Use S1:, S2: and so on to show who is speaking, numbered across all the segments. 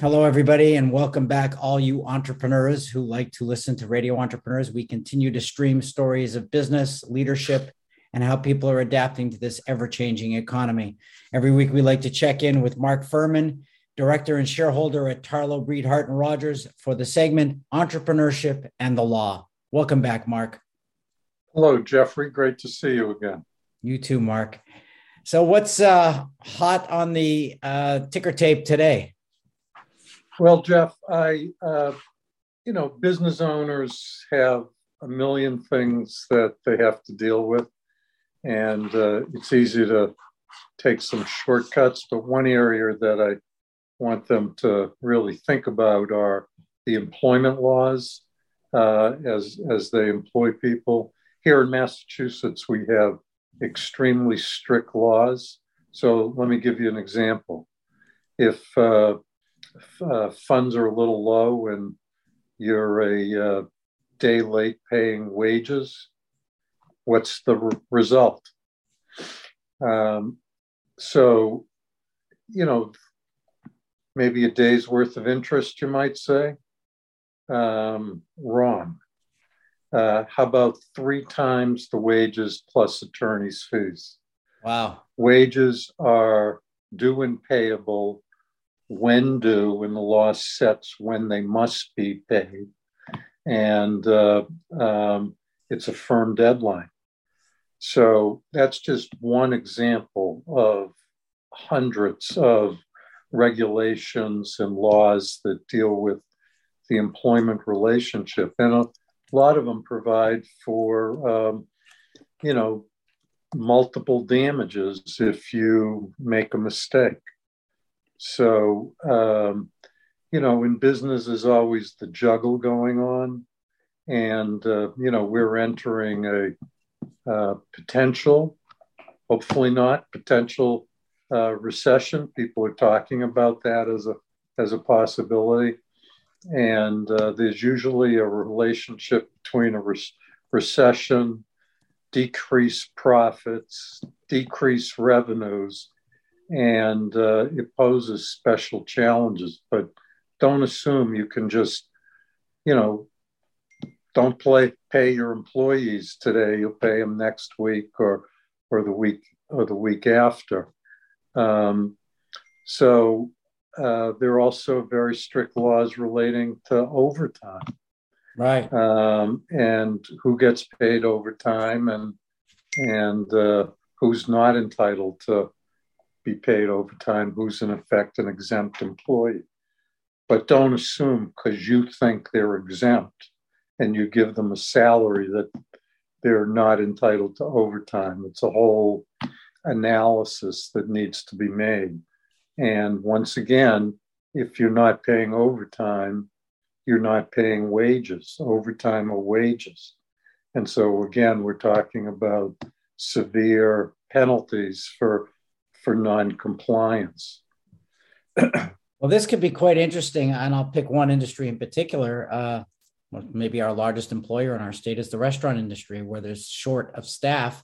S1: Hello, everybody, and welcome back, all you entrepreneurs who like to listen to Radio Entrepreneurs. We continue to stream stories of business, leadership, and how people are adapting to this ever changing economy. Every week, we like to check in with Mark Furman, director and shareholder at Tarlow Breed, Hart, and Rodgers, for the segment Entrepreneurship and the Law. Welcome back, Mark.
S2: Hello, Jeffrey. Great to see you again.
S1: You too, Mark. So, what's uh, hot on the uh, ticker tape today?
S2: Well, Jeff, I, uh, you know, business owners have a million things that they have to deal with, and uh, it's easy to take some shortcuts. But one area that I want them to really think about are the employment laws uh, as as they employ people. Here in Massachusetts, we have extremely strict laws. So let me give you an example. If uh, funds are a little low and you're a uh, day late paying wages, what's the re- result? Um, so, you know, maybe a day's worth of interest, you might say. Um, wrong. Uh, how about three times the wages plus attorney's fees?
S1: Wow.
S2: Wages are due and payable when due and the law sets when they must be paid. And uh, um, it's a firm deadline. So that's just one example of hundreds of regulations and laws that deal with the employment relationship. And a lot of them provide for, um, you know, multiple damages if you make a mistake. So, um, you know, in business is always the juggle going on. And, uh, you know, we're entering a uh, potential, hopefully not, potential uh, recession. People are talking about that as a, as a possibility. And uh, there's usually a relationship between a re- recession, decreased profits, decreased revenues, and uh, it poses special challenges. But don't assume you can just, you know, don't play pay your employees today. You'll pay them next week or or the week or the week after. Um, so uh, there are also very strict laws relating to overtime.
S1: Right.
S2: Um, and who gets paid overtime and and uh, who's not entitled to be paid overtime, who's in effect an exempt employee. But don't assume because you think they're exempt and you give them a salary that they're not entitled to overtime. It's a whole analysis that needs to be made. And once again, if you're not paying overtime, you're not paying wages, overtime or wages. And so, again, we're talking about severe penalties for for non-compliance.
S1: well, this could be quite interesting, and I'll pick one industry in particular. Uh, maybe our largest employer in our state is the restaurant industry, where there's short of staff,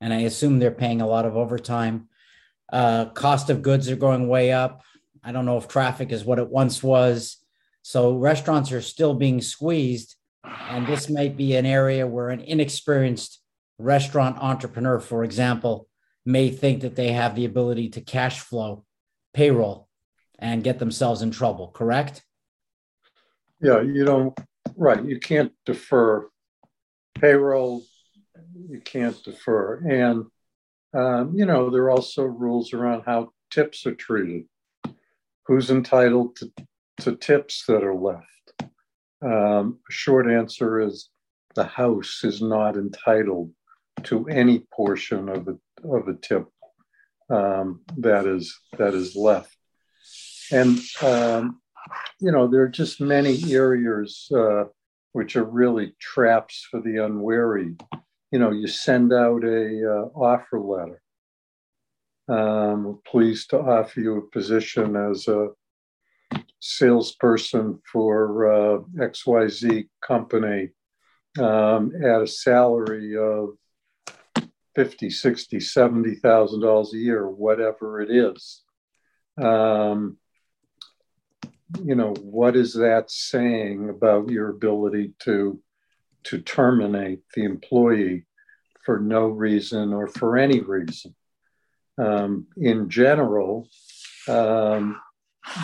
S1: and I assume they're paying a lot of overtime. Uh, cost of goods are going way up. I don't know if traffic is what it once was. So restaurants are still being squeezed. And this might be an area where an inexperienced restaurant entrepreneur, for example, may think that they have the ability to cash flow payroll and get themselves in trouble, correct?
S2: Yeah, you don't, right. You can't defer payroll, you can't defer. And, um, you know, there are also rules around how tips are treated, who's entitled to, to tips that are left. Um, short answer is the house is not entitled to any portion of the of a tip um, that is that is left. And um, you know, there are just many areas uh, which are really traps for the unwary. You know, you send out a uh, offer letter. Um, pleased to offer you a position as a salesperson for uh, XYZ company um, at a salary of 50, 60, 70,000 dollars a year, whatever it is. Um, you know, what is that saying about your ability to to terminate the employee for no reason or for any reason? Um, in general, um,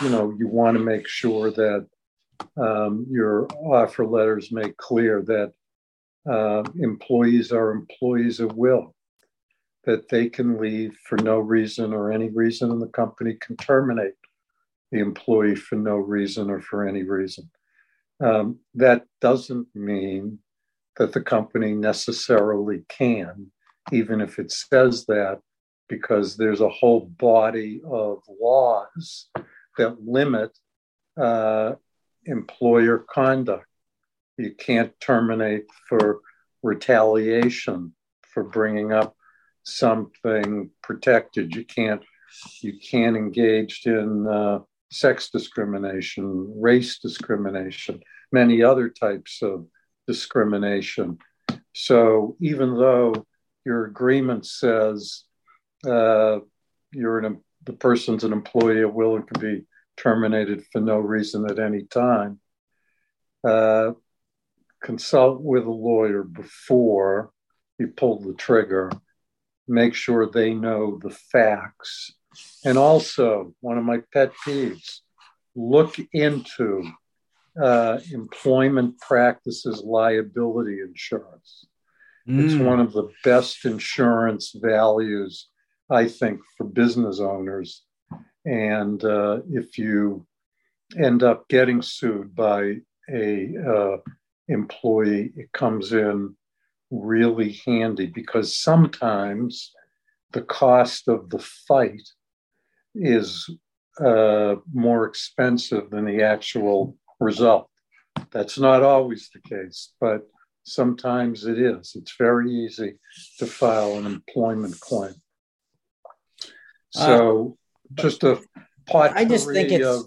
S2: you know, you want to make sure that um, your offer letters make clear that uh, employees are employees at will, that they can leave for no reason or any reason, and the company can terminate the employee for no reason or for any reason. Um, that doesn't mean that the company necessarily can, even if it says that, because there's a whole body of laws that limit uh, employer conduct. You can't terminate for retaliation for bringing up something protected. You can't you can't engage in uh, sex discrimination, race discrimination, many other types of discrimination. So even though your agreement says uh, you're an, the person's an employee at will and can be terminated for no reason at any time, uh, consult with a lawyer before you pull the trigger. Make sure they know the facts and also, one of my pet peeves look into uh, employment practices liability insurance. Mm. It's one of the best insurance values, I think, for business owners. And uh, if you end up getting sued by a uh, employee, it comes in really handy because sometimes the cost of the fight is uh, more expensive than the actual result. That's not always the case, but sometimes it is. It's very easy to file an employment claim. So, uh, just a potpourri I just think it's, of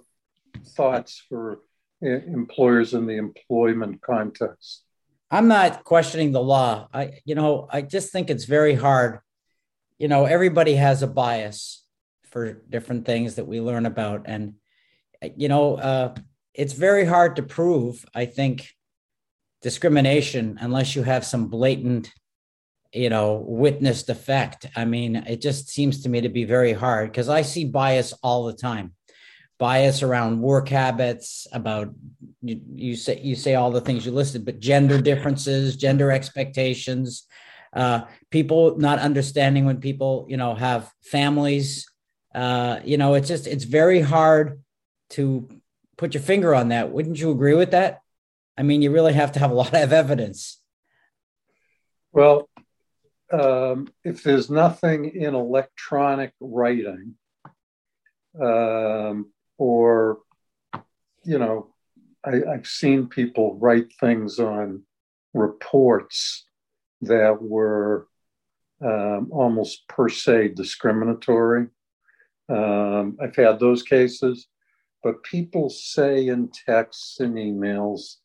S2: thoughts for employers in the employment context.
S1: I'm not questioning the law. I, you know, I just think it's very hard. You know, everybody has a bias for different things that we learn about. And, you know, uh, it's very hard to prove, I think, discrimination unless you have some blatant, you know, witnessed effect. I mean, it just seems to me to be very hard because I see bias all the time bias around work habits about you, you, say you say all the things you listed but gender differences gender expectations uh, people not understanding when people you know have families uh, you know, it's just it's very hard to put your finger on that. Wouldn't you agree with that? I mean, you really have to have a lot of evidence.
S2: Well, um, if there's nothing in electronic writing, um, or you know, I, I've seen people write things on reports that were um, almost per se discriminatory. Um, I've had those cases, but people say in texts and emails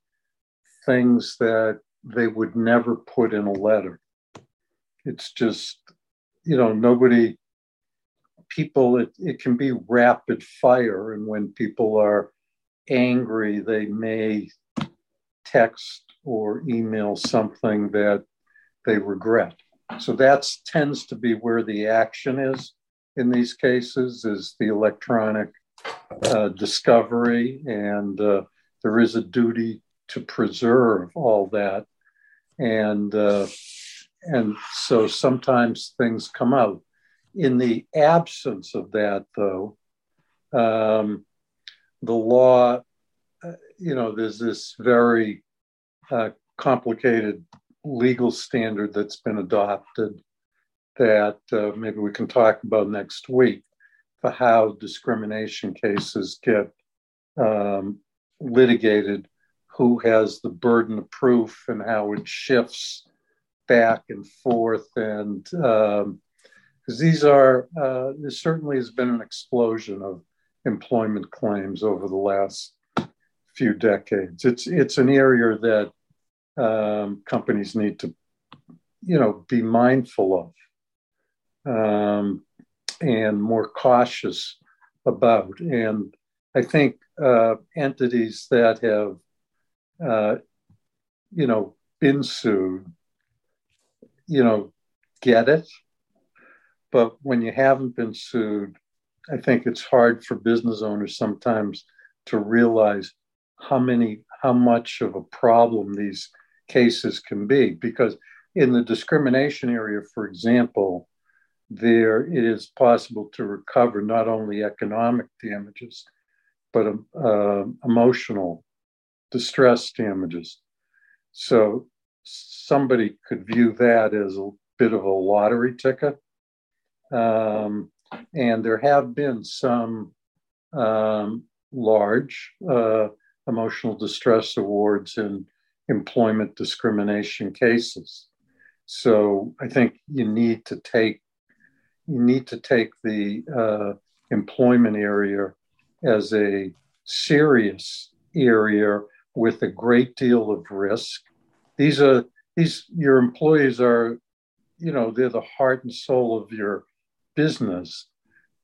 S2: things that they would never put in a letter. It's just, you know, nobody, people, it, it can be rapid fire. And when people are angry, they may text or email something that they regret. So that tends to be where the action is in these cases is the electronic uh, discovery, and uh, there is a duty to preserve all that. And uh, and so sometimes things come out. In the absence of that, though, um, the law, uh, you know, there's this very uh, complicated legal standard that's been adopted that uh, maybe we can talk about next week for how discrimination cases get um, litigated, who has the burden of proof, and how it shifts back and forth. And because these are, uh, there certainly has been an explosion of employment claims over the last few decades. It's it's an area that um, companies need to, you know, be mindful of um, and more cautious about. And I think uh, entities that have, uh, you know, been sued, you know, get it. But when you haven't been sued, I think it's hard for business owners sometimes to realize how many, how much of a problem these cases can be. Because in the discrimination area, for example, there it is possible to recover not only economic damages, but uh, emotional distress damages. So somebody could view that as a bit of a lottery ticket. Um, and there have been some um, large uh, emotional distress awards in employment discrimination cases. So I think you need to take you need to take the uh, employment area as a serious area with a great deal of risk. These are these your employees are, you know, they're the heart and soul of your business,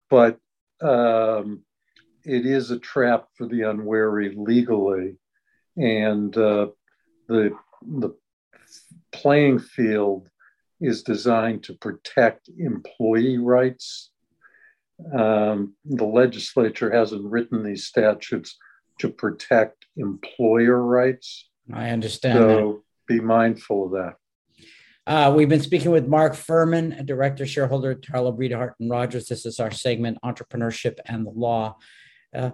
S2: but um, it is a trap for the unwary legally, and uh, the the playing field is designed to protect employee rights. Um, the legislature hasn't written these statutes to protect employer rights.
S1: I understand.
S2: So that. be mindful of that.
S1: Uh, we've been speaking with Mark Furman, director, shareholder at Tarlow Breed Hart and Rodgers. This is our segment, Entrepreneurship and the Law. Uh,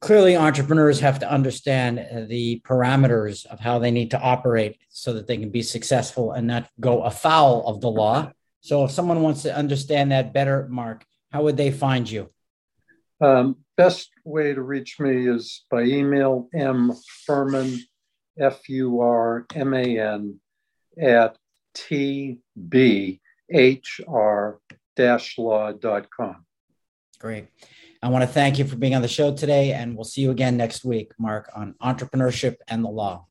S1: clearly, entrepreneurs have to understand uh, the parameters of how they need to operate so that they can be successful and not go afoul of the law. So, if someone wants to understand that better, Mark, how would they find you?
S2: Um, best way to reach me is by email m furman f u r m a n at tbhr-law.com.
S1: Great. I want to thank you for being on the show today, and we'll see you again next week, Mark, on entrepreneurship and the law.